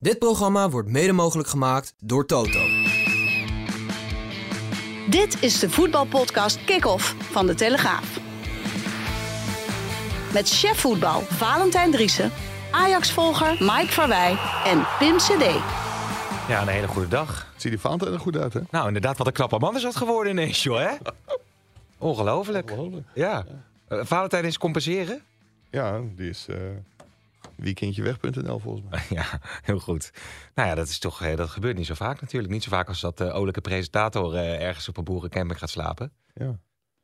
Dit programma wordt mede mogelijk gemaakt door Toto. Dit is de voetbalpodcast Kick-Off van De Telegraaf. Met chef voetbal Valentijn Driessen, Ajax-volger Mike Verwij en Pim CD. Ja, een hele goede dag. Ziet die Valentijn er goed uit, hè? Nou, inderdaad, wat een knappe man is dat geworden ineens, joh, hè? Ongelooflijk. Ongelooflijk. Ja. Eh, Valentijn is compenseren? Ja, die is eh weekendjeweg.nl volgens mij. Ja, heel goed. Nou ja, dat is toch, eh, dat gebeurt niet zo vaak natuurlijk. Niet zo vaak als dat de olijke presentator eh, ergens op een boerencamping gaat slapen. Ja.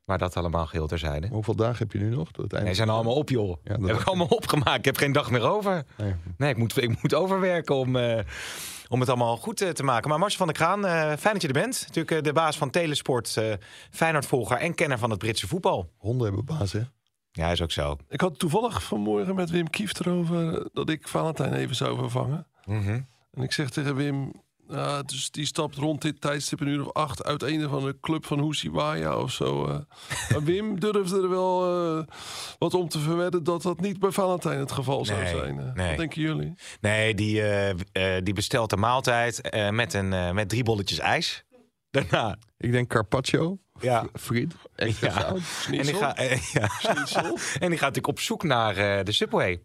Maar dat allemaal geheel terzijde. Maar hoeveel dagen heb je nu nog? Tot het einde? Nee, zijn allemaal op, joh. dat heb ik allemaal opgemaakt. Ik heb geen dag meer over. Nee. Nee, ik moet, ik moet overwerken om, eh, om het allemaal goed eh, te maken. Maar Marcel van der Kraan, eh, fijn dat je er bent. Natuurlijk eh, de baas van Telesport, eh Feyenoord-volger en kenner van het Britse voetbal. Honden hebben baas, hè? Ja, is ook zo. Ik had toevallig vanmorgen met Wim Kieft erover dat ik Valentijn even zou vervangen. Mhm. En ik zeg tegen Wim, ja, dus die stapt rond dit tijdstip een uur of acht uit een of andere club van Hoesiwaya of zo. eh. maar Wim durfde er wel eh, wat om te verwedden dat dat niet bij Valentijn het geval zou zijn. eh. nee. Wat denken jullie? Nee, die, eh, eh, die bestelt een maaltijd eh, met, een, eh, met drie bolletjes ijs. Daarna. Ik denk Carpaccio. Ja. Ja. zout. En die, ga, eh, ja. en die gaat natuurlijk op zoek naar eh, de Subway.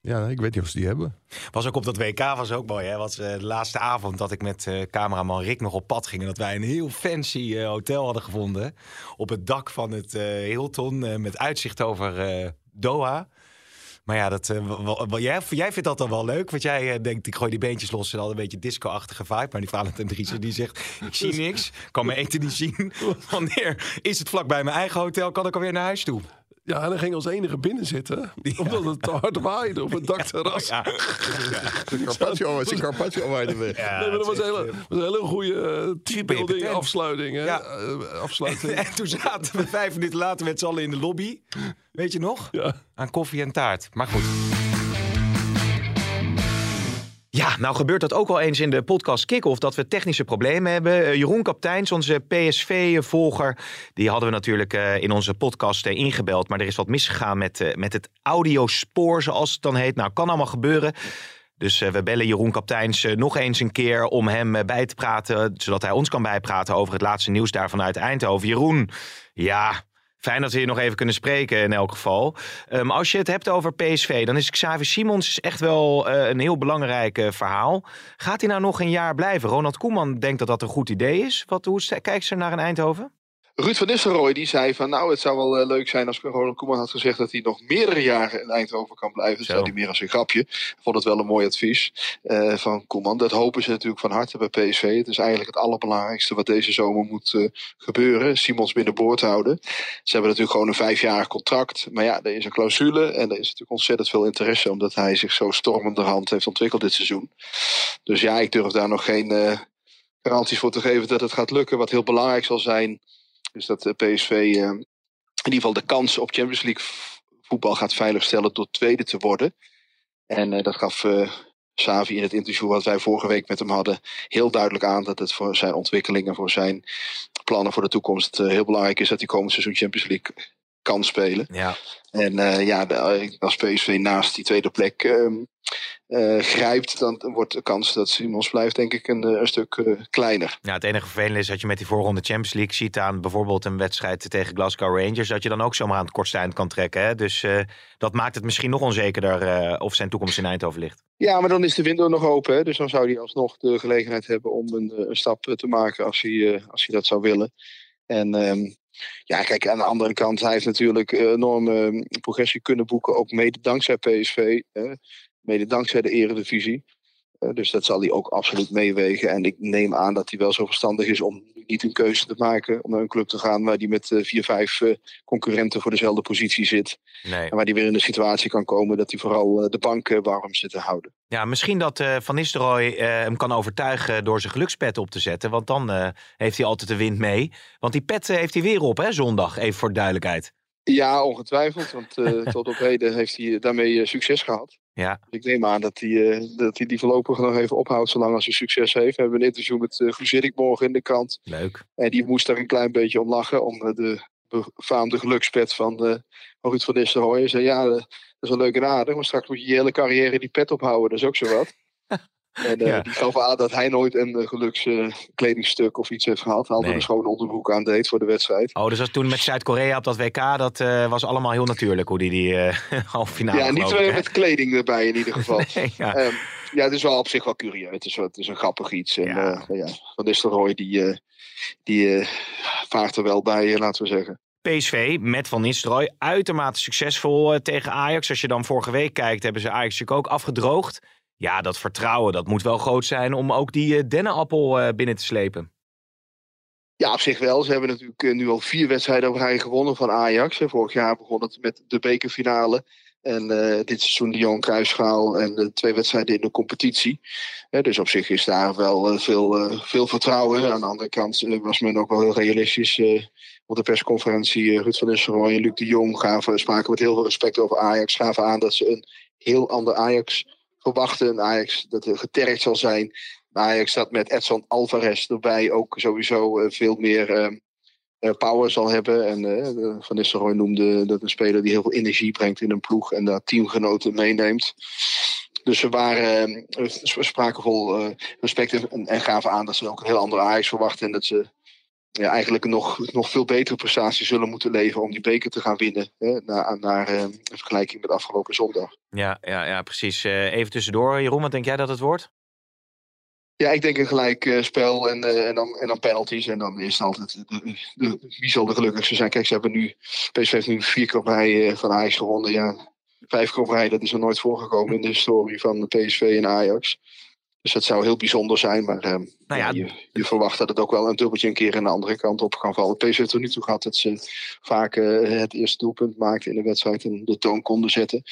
Ja, ik weet niet of ze die hebben. Was ook op dat WK was ook mooi. Hè? Was eh, de laatste avond dat ik met eh, cameraman Rick nog op pad ging. En dat wij een heel fancy eh, hotel hadden gevonden. Op het dak van het eh, Hilton. met uitzicht over eh, Doha. Maar ja, dat, eh, wa- jij, jij vindt dat dan wel leuk. Want jij eh, denkt, ik gooi die beentjes los en al een beetje disco-achtige vibe. Maar die Valentijn Driessen die zegt, ik zie niks. Kan mijn eten niet zien. Wanneer is het vlak bij mijn eigen hotel? Kan ik alweer naar huis toe? Ja, en hij ging als enige binnen zitten, omdat het te hard waaide op het dakterras. Ja. De Carpaccio was Carpaccio waaide weg. Ja, nee, maar dat was een hele, echt, was een hele goede uh, teambuilding afsluiting. Hè? Ja. Eh, afsluiting. En toen zaten we vijf minuten later met z'n allen in de lobby. Weet je nog? Ja. Aan koffie en taart. Maar goed. Nou gebeurt dat ook wel eens in de podcast Kick-Off dat we technische problemen hebben. Eh, Jeroen Kapteins, onze PSV-volger, die hadden we natuurlijk eh, in onze podcast eh, ingebeld. Maar er is wat misgegaan met, met het audiospoor, zoals het dan heet. Nou, kan allemaal gebeuren. Dus we bellen Jeroen Kapteins nog eens een keer om hem bij te praten, zodat hij ons kan bijpraten over het laatste nieuws daar vanuit Eindhoven. Jeroen, ja, fijn dat we hier nog even kunnen spreken in elk geval. Um, als je het hebt over PSV, dan is Xavi Simons echt wel eh, een heel belangrijk eh, verhaal. Gaat hij nou nog een jaar blijven? Ronald Koeman denkt dat dat een goed idee is. Wat, hoe kijkt ze naar een Eindhoven? Ruud van Nistelrooy die zei van nou het zou wel eh, leuk zijn als Ronald Koeman had gezegd dat hij nog meerdere jaren in Eindhoven kan blijven. Dat zei hij meer als een grapje. Vond het wel een mooi advies eh, van Koeman. Dat hopen ze natuurlijk van harte bij PSV. Het is eigenlijk het allerbelangrijkste wat deze zomer moet eh, gebeuren. Simons binnenboord houden. Ze hebben natuurlijk gewoon een vijfjarig contract. Maar ja, er is een clausule en er is natuurlijk ontzettend veel interesse omdat hij zich zo stormenderhand heeft ontwikkeld dit seizoen. Dus ja, ik durf daar nog geen garanties voor te geven dat het gaat lukken. Wat heel belangrijk zal zijn dus dat de PSV eh, in ieder geval de kans op Champions League voetbal gaat veiligstellen door tweede te worden. En eh, dat gaf eh Savi in het interview wat wij vorige week met hem hadden heel duidelijk aan dat het voor zijn ontwikkeling en voor zijn plannen voor de toekomst eh, heel belangrijk is dat hij komend seizoen Champions League kan spelen. Ja, En eh, ja, de- als PSV naast die tweede plek ehm, eh, grijpt, dan wordt de kans dat Simons blijft denk ik een, eh, een stuk eh, kleiner. Ja, het enige vervelende is dat je met die voorronde Champions League ziet aan bijvoorbeeld een wedstrijd tegen Glasgow Rangers, dat je dan ook zomaar aan het kortste eind kan trekken. Hè? Dus dat maakt het misschien nog onzekerder of zijn toekomst in Eindhoven ligt. Ja, maar dan is de window nog open. Hè? Dus dan zou hij alsnog de gelegenheid hebben om een, een stap te maken als hij, als hij dat zou willen. En ehm, ja, kijk, aan de andere kant, hij heeft natuurlijk enorme eh, progressie kunnen boeken. Ook mede dankzij PSV. Hè? Mede dankzij de eredivisie. Eh, dus dat zal hij ook absoluut meewegen. En ik neem aan dat hij wel zo verstandig is om niet een keuze te maken om naar een club te gaan waar hij met eh, vier, vijf eh, concurrenten voor dezelfde positie zit. Nee. En waar hij weer in de situatie kan komen dat hij vooral de bank warm zit te houden. Ja, misschien dat Van Nistelrooy hem kan overtuigen door zijn gelukspet op te zetten. Want dan heeft hij altijd de wind mee. Want die pet heeft hij weer op, hè, zondag. Even voor de duidelijkheid. Ja, ongetwijfeld. Want tot op heden heeft hij daarmee succes gehad. Ja, ik neem aan dat hij, eh, dat hij die voorlopig nog even ophoudt zolang als hij succes heeft. We hebben een interview met uh, morgen in de krant. leuk. En die moest daar een klein beetje om lachen. Om eh, de befaamde gelukspet van, uh, van Ruud van Nistelrooy. Hij zei, ja, dat is wel leuk en aardig. Maar straks moet je je hele carrière die pet ophouden. Dat is ook zo wat. En uh, Ja. die gaf aan dat hij nooit een uh, gelukskledingsstuk of iets heeft gehad. Hij had er een schone onderbroek aan deed voor de wedstrijd. Oh, dus als toen met Zuid-Korea op dat WK, dat eh, was allemaal heel natuurlijk hoe die die eh halve finale ja, niet ik, met kleding erbij in ieder geval. Nee, ja. Ehm, ja, het is wel op zich wel curieus. Het is, het is een grappig iets. En, Ja. ja. Van Nistelrooy die, eh, die eh, vaart er wel bij, eh, laten we zeggen. PSV met Van Nistelrooy uitermate succesvol eh, tegen Ajax. Als je dan vorige week kijkt, hebben ze Ajax natuurlijk ook afgedroogd. Ja, dat vertrouwen, dat moet wel groot zijn om ook die eh, dennenappel eh, binnen te slepen. Ja, op zich wel. Ze hebben natuurlijk eh, nu al vier wedstrijden op rij gewonnen van Ajax. Vorig jaar begon het met de bekerfinale. En dit seizoen de Johan Cruijffschaal en de twee wedstrijden in de competitie. Dus op zich is daar wel veel, veel vertrouwen. Aan de andere kant was men ook wel heel realistisch. op de persconferentie Ruud van Nistelrooy en Luc de Jong gaven, spraken met heel veel respect over Ajax. Gaven aan dat ze een heel ander Ajax verwachten. Ajax dat eh, getergd zal zijn. Ajax dat met Edson Alvarez erbij ook sowieso eh, veel meer eh, eh, power zal hebben. En eh, Van Nistelrooy noemde dat een speler die heel veel energie brengt in een ploeg en daar teamgenoten meeneemt. Dus ze waren eh, ze spraken vol respect en, en gaven aan dat ze ook een heel ander Ajax verwachten. En dat ze ja, eigenlijk nog, nog veel betere prestaties zullen moeten leveren om die beker te gaan winnen. Hè, naar naar eh, in vergelijking met afgelopen zondag. Ja, ja, ja precies. Eh, even tussendoor, Jeroen, wat denk jij dat het wordt? Ja, ik denk een gelijk eh, spel en, eh, en, dan, en dan penalties. En dan is het altijd de, de, wie zal de gelukkigste zijn. Kijk, ze hebben nu, PSV heeft nu vier keer op rij van Ajax gewonnen. Ja, vijf keer op rij, dat is er nooit voorgekomen in de historie van PSV en Ajax. Dus dat zou heel bijzonder zijn. Maar eh, Nou ja, je, je verwacht dat het ook wel een dubbeltje een keer aan de andere kant op kan vallen. PSV heeft er nu toe gehad dat ze vaak eh, het eerste doelpunt maakten in de wedstrijd en de toon konden zetten.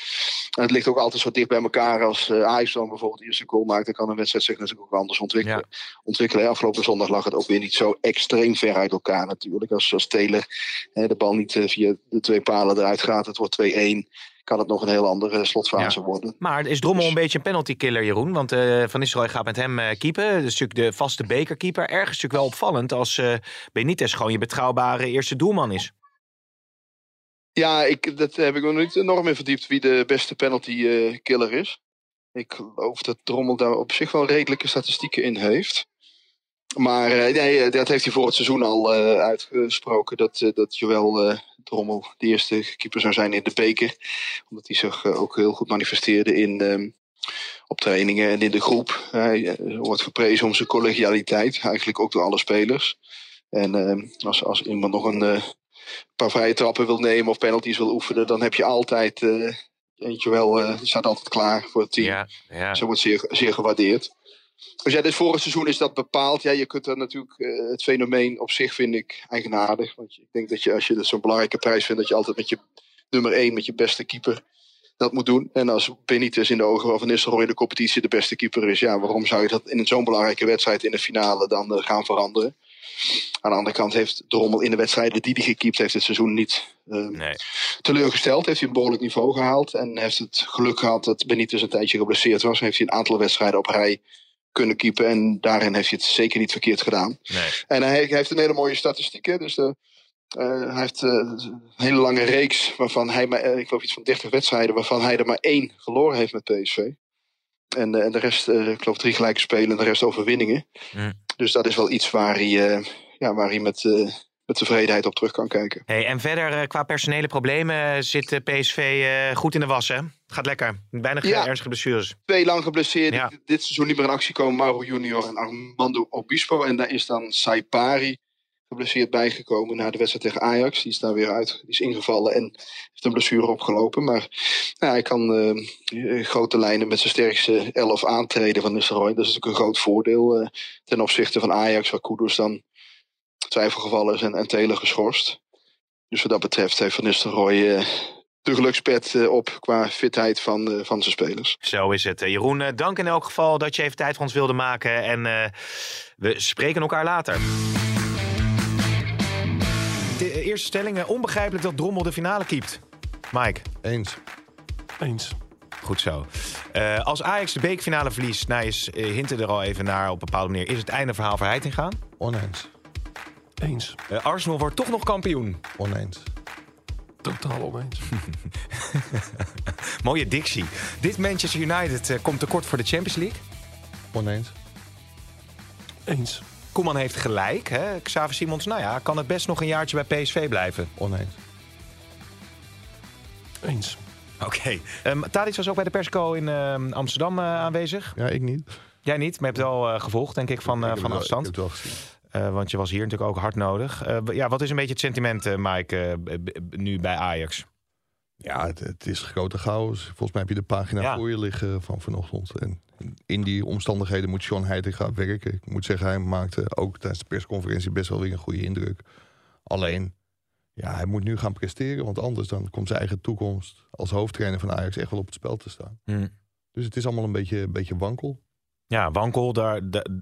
En het ligt ook altijd zo dicht bij elkaar als uh, Ajax dan bijvoorbeeld de eerste goal maakt. Dan kan een wedstrijd zich natuurlijk ook anders ontwikkelen. ontwikkelen. Afgelopen zondag lag het ook weer niet zo extreem ver uit elkaar natuurlijk. Als, als de bal niet uh, via de twee palen eruit gaat, het wordt 2-1 kan het nog een heel andere slotfase Ja. worden. Maar is Drommel een beetje een penalty killer, Jeroen? Want eh, Van Nistelrooy gaat met hem eh keepen. Dat is natuurlijk de vaste bekerkeeper. Ergens natuurlijk wel opvallend als eh Benitez gewoon je betrouwbare eerste doelman is. Ja, ik, dat heb ik nog niet enorm in verdiept wie de beste penalty eh, killer is. Ik geloof dat Drommel daar op zich wel redelijke statistieken in heeft. Maar eh, nee, dat heeft hij voor het seizoen al eh, uitgesproken. Dat, uh, dat Joël uh, Drommel de eerste keeper zou zijn in de beker. Omdat hij zich uh, ook heel goed manifesteerde in, um, op trainingen en in de groep. Hij uh, wordt geprezen om zijn collegialiteit. Eigenlijk ook door alle spelers. En uh, als, als iemand nog een uh, paar vrije trappen wil nemen of penalties wil oefenen... dan heb je altijd... Uh, eentje wel, uh, staat altijd klaar voor het team. Ja, ja. Zo wordt zeer, zeer gewaardeerd. Dus ja, dit vorige seizoen is dat bepaald. Ja, je kunt er natuurlijk uh, het fenomeen op zich vind ik eigenaardig. Want ik denk dat je als je dat zo'n belangrijke prijs vindt, dat je altijd met je nummer 1, met je beste keeper, dat moet doen. En als Benitez in de ogen van Nistelrooy de competitie de beste keeper is, ja, waarom zou je dat in zo'n belangrijke wedstrijd in de finale dan uh, gaan veranderen? Aan de andere kant heeft Drommel in de wedstrijden die hij gekiept heeft dit seizoen niet uh, nee. teleurgesteld. Heeft hij een behoorlijk niveau gehaald. En heeft het geluk gehad dat Benitez een tijdje geblesseerd was. Heeft hij een aantal wedstrijden op rij kunnen keepen. En daarin heeft hij het zeker niet verkeerd gedaan. Nee. En hij, hij, heeft een hele mooie statistieken. Dus de, uh, hij heeft uh, een hele lange reeks waarvan hij, maar, uh, ik geloof iets van 30 wedstrijden, waarvan hij er maar één verloren heeft met PSV. En, en de rest, ik geloof drie gelijke spelen en de rest overwinningen. Mm. Dus dat is wel iets waar hij, ja, waar hij met, met tevredenheid op terug kan kijken. Hey, en verder eh, qua personele problemen zit PSV uh, goed in de was, hè? Gaat lekker. Bijna geen ja. ernstige blessures. Twee lang geblesseerd. Ja. Dit seizoen niet meer in actie komen. Mauro Junior en Armando Obispo. En daar is dan Saipari geblesseerd bijgekomen na de wedstrijd tegen Ajax. Die is daar weer uit, die is ingevallen en heeft een blessure opgelopen. Maar nou, hij kan uh, grote lijnen met zijn sterkste elf aantreden van Nistelrooy. Dat is natuurlijk een groot voordeel uh, ten opzichte van Ajax, waar Kudus dan twijfelgevallen is en, en Taylor geschorst. Dus wat dat betreft heeft Van Nistelrooy uh, de gelukspet op qua fitheid van, van zijn spelers. Zo is het. Jeroen, dank in elk geval dat je even tijd voor ons wilde maken. En we spreken elkaar later de eerste stelling. Onbegrijpelijk dat Drommel de finale keept. Mike. Eens. Eens. Goed zo. Uh, als Ajax de beekfinale verliest, nou is uh, hinten er al even naar op een bepaalde manier. Is het einde verhaal voor Heitinga? Oneens. Eens. Uh, Arsenal wordt toch nog kampioen? Oneens. Totaal oneens. Mooie dictie. Dit Manchester United komt tekort voor de Champions League? Oneens. Eens. Koeman heeft gelijk. Hè? Xavier Simons, nou ja, kan het best nog een jaartje bij PSV blijven. Oneens. Eens. Oké. Okay. Um, Tadic was ook bij de persco in uh, Amsterdam uh, aanwezig. Ja, ik niet. Jij niet, maar je hebt wel uh, gevolgd, denk ik, van, ik van afstand. Ik heb het wel gezien. Uh, want je was hier natuurlijk ook hard nodig. Uh, ja, wat is een beetje het sentiment, Mike, nu bij Ajax? Ja, het, het, is grote chaos. Volgens mij heb je de pagina ja. voor je liggen van vanochtend. En in die omstandigheden moet John Heitinga werken. Ik moet zeggen, hij maakte ook tijdens de persconferentie best wel weer een goede indruk. Alleen, ja, hij moet nu gaan presteren. Want anders dan komt zijn eigen toekomst als hoofdtrainer van Ajax echt wel op het spel te staan. Hmm. Dus het is allemaal een beetje, een beetje wankel. Ja, wankel. Daar, de,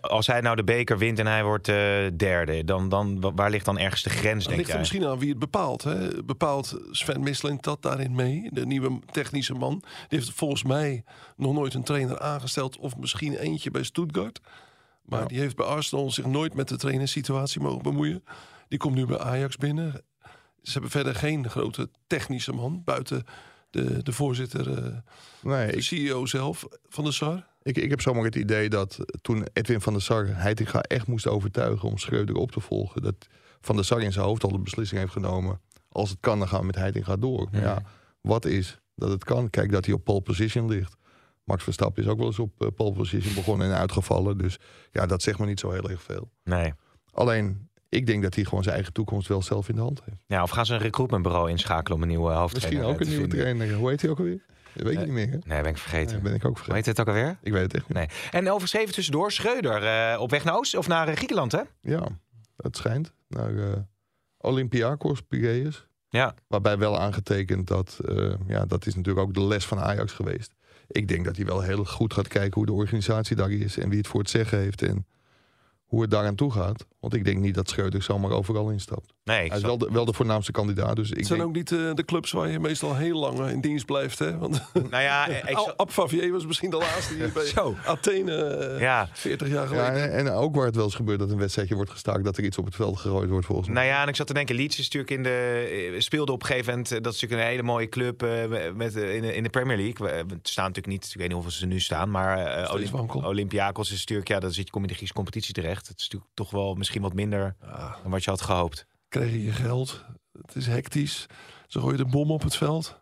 als hij nou de beker wint en hij wordt uh, derde, dan, dan, waar ligt dan ergens de grens, denk ligt er misschien aan wie het bepaalt. Hè? Bepaalt Sven Misling dat daarin mee? De nieuwe technische man. Die heeft volgens mij nog nooit een trainer aangesteld. Of misschien eentje bij Stuttgart. Maar ja. die heeft bij Arsenal zich nooit met de trainersituatie mogen bemoeien. Die komt nu bij Ajax binnen. Ze hebben verder geen grote technische man. Buiten de, de voorzitter, uh, nee, de ik... CEO zelf van de SAR. Ik, ik heb zomaar het idee dat toen Edwin van der Sar Heitinga echt moest overtuigen om Schreuder op te volgen, dat Van der Sar in zijn hoofd al de beslissing heeft genomen. Als het kan, dan gaan we met Heitinga door. Maar ja, wat is dat het kan? Kijk dat hij op pole position ligt. Max Verstappen is ook wel eens op uh, pole position begonnen en uitgevallen. Dus ja, dat zegt me niet zo heel erg veel. Nee. Alleen, ik denk dat hij gewoon zijn eigen toekomst wel zelf in de hand heeft. Ja, of gaan ze een recruitmentbureau inschakelen om een nieuwe hoofdtrainer Misschien ook een nieuwe vinden. trainer. Hoe heet hij ook alweer? Dat weet ik niet meer. Hè? Nee, ben ik vergeten. Ben ik ook vergeten. Weet je het ook alweer? Ik weet het echt niet. Nee. En overschreven tussendoor, Schreuder uh, op weg naar Oost of naar uh, Griekenland, hè? Ja, het schijnt. Naar uh, Olympiakos Piraeus. Ja. Waarbij wel aangetekend dat, ja, dat is natuurlijk ook de les van Ajax geweest. Ik denk dat hij wel heel goed gaat kijken hoe de organisatie daar is en wie het voor het zeggen heeft en hoe het daaraan toe gaat. Want ik denk niet dat Schreuder zomaar overal instapt. Nee, hij is wel de, wel de voornaamste kandidaat. Dus ik het zijn denk... ook niet uh, de clubs waar je meestal heel lang in dienst blijft. Hè? Want nou ja, ik Al, Ab Favier was misschien de laatste die bij Zo. Athene uh, ja. 40 jaar geleden. Ja, en, en, ook waar het wel eens gebeurt dat een wedstrijdje wordt gestaakt, dat er iets op het veld gegooid wordt volgens mij. Nou ja, en ik zat te denken, Leeds is natuurlijk in de speelde op een gegeven moment. Dat is natuurlijk een hele mooie club uh, met in de, in de Premier League. We staan natuurlijk niet, ik weet niet hoeveel ze nu staan, maar Olymp Olympiakos is natuurlijk ja, dan zit je kom je in de Griekse competitie terecht. Het is natuurlijk toch wel misschien wat minder ja. dan wat je had gehoopt. Krijg je je geld. Het is hectisch. Ze gooien de bom op het veld.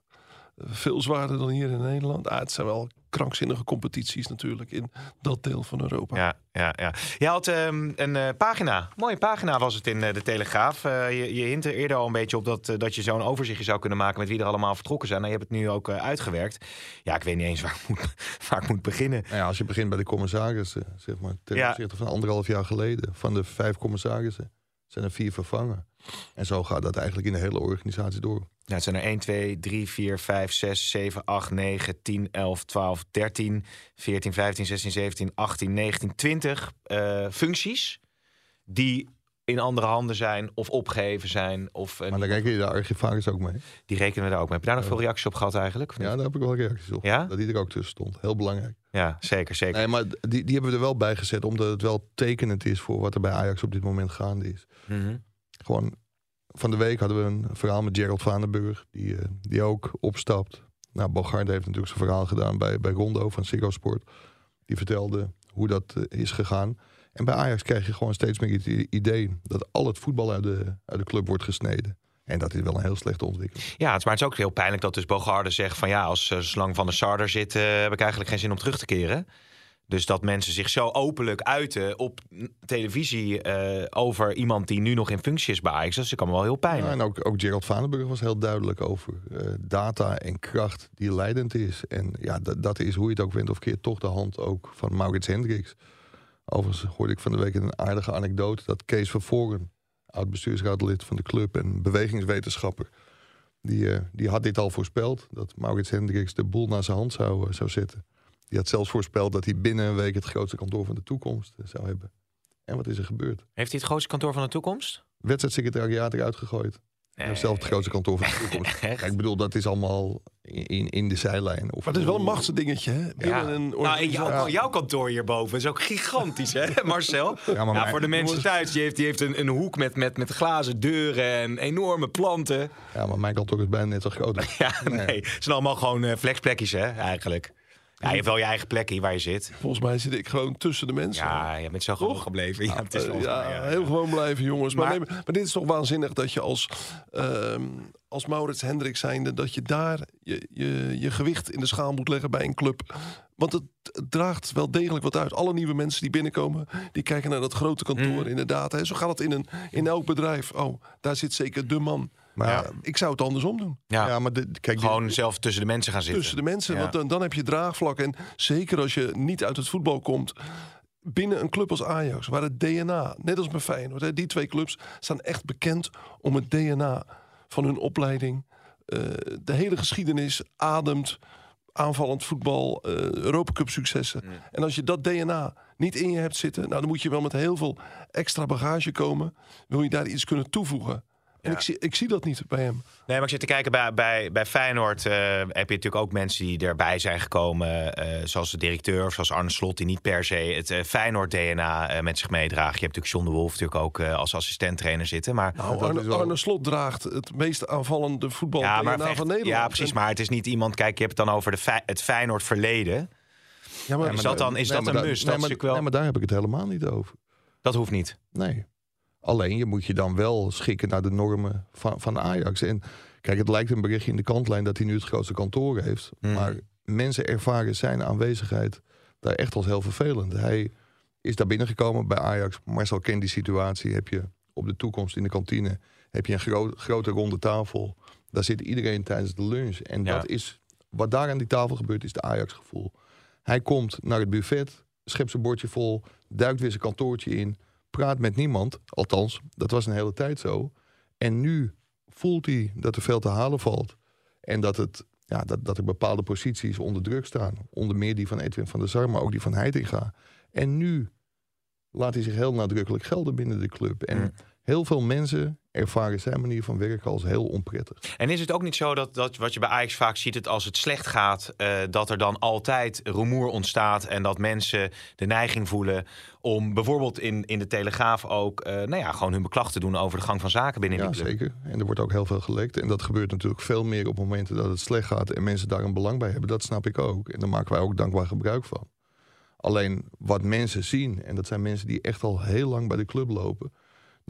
Veel zwaarder dan hier in Nederland. Ah, het zijn wel krankzinnige competities natuurlijk in dat deel van Europa. Ja, ja, ja. Je had um, een uh, pagina. Mooie pagina was het in uh, de Telegraaf. Uh, je, je hint er eerder al een beetje op dat, dat je zo'n overzichtje zou kunnen maken met wie er allemaal vertrokken zijn. Nou, je hebt het nu ook uitgewerkt. Ja, ik weet niet eens waar ik moet, waar ik moet beginnen. Nou ja, als je begint bij de commissarissen, zeg maar, ten Ja. opzichte van anderhalf jaar geleden, van de vijf commissarissen zijn er vier vervangen. En zo gaat dat eigenlijk in de hele organisatie door. Ja, het zijn er 1, 2, 3, 4, 5, 6, 7, 8, 9, 10, 11, 12, 13, 14, 15, 16, 17, 18, 19, 20 uh, functies die in andere handen zijn of opgeheven zijn. Of, uh, Maar daar reken je de archivaris ook mee. Die rekenen we daar ook mee. Heb je daar nog veel reacties op gehad eigenlijk? Ja, daar heb ik wel reacties op. Ja? Dat die er ook tussen stond. Heel belangrijk. Ja, zeker, zeker. Nee, maar die, die hebben we er wel bij gezet, omdat het wel tekenend is voor wat er bij Ajax op dit moment gaande is. Mhm. Gewoon, van de week hadden we een verhaal met Gerald Vanenburg, die, eh, die ook opstapt. Nou, Bogarde heeft natuurlijk zijn verhaal gedaan bij, bij Rondo van Ziggo Sport. Die vertelde hoe dat eh, is gegaan. En bij Ajax krijg je gewoon steeds meer het idee dat al het voetbal uit de, uit de club wordt gesneden. En dat is wel een heel slechte ontwikkeling. Ja, het, maar het is ook heel pijnlijk dat dus Bogarde zegt van ja, als uh, Slang van de Sar er zit, heb ik eigenlijk geen zin om terug te keren. Dus dat mensen zich zo openlijk uiten op televisie eh, over iemand die nu nog in functie is bij Ajax. Dat kan me wel heel pijn. Ja, en ook, ook Gerald Vanenburg was heel duidelijk over eh, data en kracht die leidend is. En ja, dat, is hoe je het ook wint of keert toch de hand ook van Maurits Hendricks. Overigens hoorde ik van de week een aardige anekdote dat Kees Vervoren, oud bestuursraadlid van de club en bewegingswetenschapper, die, eh, die had dit al voorspeld. Dat Maurits Hendricks de boel naar zijn hand zou, zou zetten. Die had zelfs voorspeld dat hij binnen een week het grootste kantoor van de toekomst zou hebben. En wat is er gebeurd? Heeft hij het grootste kantoor van de toekomst? Wedstrijdsecretariaat eruit gegooid. Nee. Zelf het grootste kantoor van de toekomst. Kijk, ik bedoel, dat is allemaal in, in de zijlijn. Of maar het is wel een machtsdingetje, hè? Ja. Een nou, jouw, jouw, kantoor hierboven is ook gigantisch, hè, Marcel? Ja, maar voor de mensen thuis, die heeft, die heeft een, een hoek met, met, met glazen deuren en enorme planten. Ja, maar mijn kantoor is bijna net zo groot. ja, nee. Het zijn allemaal gewoon uh, flexplekjes, hè, eigenlijk. Ja, je hebt wel je eigen plek hier waar je zit. Volgens mij zit ik gewoon tussen de mensen. Ja, je bent zo gewoon gebleven. Ja, het is uh, ja, heel gewoon blijven, jongens. Maar, maar, maar, dit is toch waanzinnig dat je als, uh, als Maurits Hendrik zijnde... dat je daar je, je, je gewicht in de schaal moet leggen bij een club. Want het, draagt wel degelijk wat uit. Alle nieuwe mensen die binnenkomen, die kijken naar dat grote kantoor. Mm. Inderdaad, hè. zo gaat het in, een, in elk bedrijf. Oh, daar zit zeker de man maar ja. ik zou het andersom doen. Ja, ja maar de, kijk, gewoon zelf tussen de mensen gaan zitten. Tussen de mensen, want dan, dan heb je draagvlak. En zeker als je niet uit het voetbal komt binnen een club als Ajax, waar het DNA, net als bij Feyenoord, die twee clubs staan echt bekend om het DNA van hun opleiding. Uh, de hele geschiedenis ademt aanvallend voetbal, uh, Europa Cup successen. Mm. En als je dat DNA niet in je hebt zitten, nou, dan moet je wel met heel veel extra bagage komen. Wil je daar iets kunnen toevoegen? En ik, zie, ik zie dat niet bij hem. Nee, maar ik zit te kijken bij, bij, bij Feyenoord. Uh, heb je natuurlijk ook mensen die erbij zijn gekomen. Uh, zoals de directeur of zoals Arne Slot, die niet per se het uh, Feyenoord-DNA met zich meedraagt. Je hebt natuurlijk John de Wolf natuurlijk ook als assistent-trainer zitten. Maar nou, Arne, Arne, Slot draagt het meest aanvallende voetbal ja, van Nederland. Ja, precies. Maar het is niet iemand. Kijk, je hebt het dan over de het Feyenoord-verleden. Ja, maar, is dat dan is dat een must? Nee, maar, wel... nee, maar daar heb ik het helemaal niet over. Dat hoeft niet. Nee. Alleen je moet je dan wel schikken naar de normen van, van Ajax. En kijk, het lijkt een berichtje in de kantlijn dat hij nu het grootste kantoor heeft. Hmm. Maar mensen ervaren zijn aanwezigheid daar echt als heel vervelend. Hij is daar binnengekomen bij Ajax. Marcel kent die situatie. Heb je op de toekomst in de kantine heb je een grote ronde tafel. Daar zit iedereen tijdens de lunch. En dat is wat daar aan die tafel gebeurt, is de Ajax-gevoel. Hij komt naar het buffet, schept zijn bordje vol, duikt weer zijn kantoortje in praat met niemand. Althans, dat was een hele tijd zo. En nu voelt hij dat er veel te halen valt. En dat, het, ja, dat, dat er bepaalde posities onder druk staan. Onder meer die van Edwin van der Sar, maar ook die van Heitinga. En nu laat hij zich heel nadrukkelijk gelden binnen de club. En mm. heel veel mensen ervaren zijn manier van werken als heel onprettig. En is het ook niet zo dat, dat wat je bij Ajax vaak ziet, het als het slecht gaat, uh, dat er dan altijd rumoer ontstaat en dat mensen de neiging voelen om bijvoorbeeld in, in de Telegraaf ook, uh, nou ja, gewoon hun beklag te doen over de gang van zaken binnen ja, die club. zeker. En er wordt ook heel veel gelekt. En dat gebeurt natuurlijk veel meer op momenten dat het slecht gaat en mensen daar een belang bij hebben. Dat snap ik ook. En daar maken wij ook dankbaar gebruik van. Alleen wat mensen zien, en dat zijn mensen die echt al heel lang bij de club lopen,